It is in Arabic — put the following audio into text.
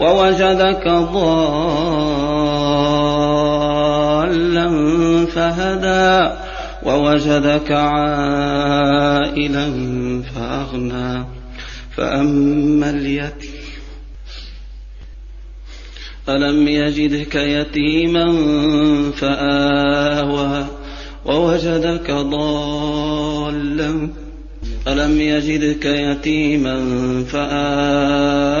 ووجدك ضالا فهدى ووجدك عائلا فأغنى. فأما اليتيم ألم يجدك يتيما فآوى ووجدك ضالا ألم يجدك يتيما فآوى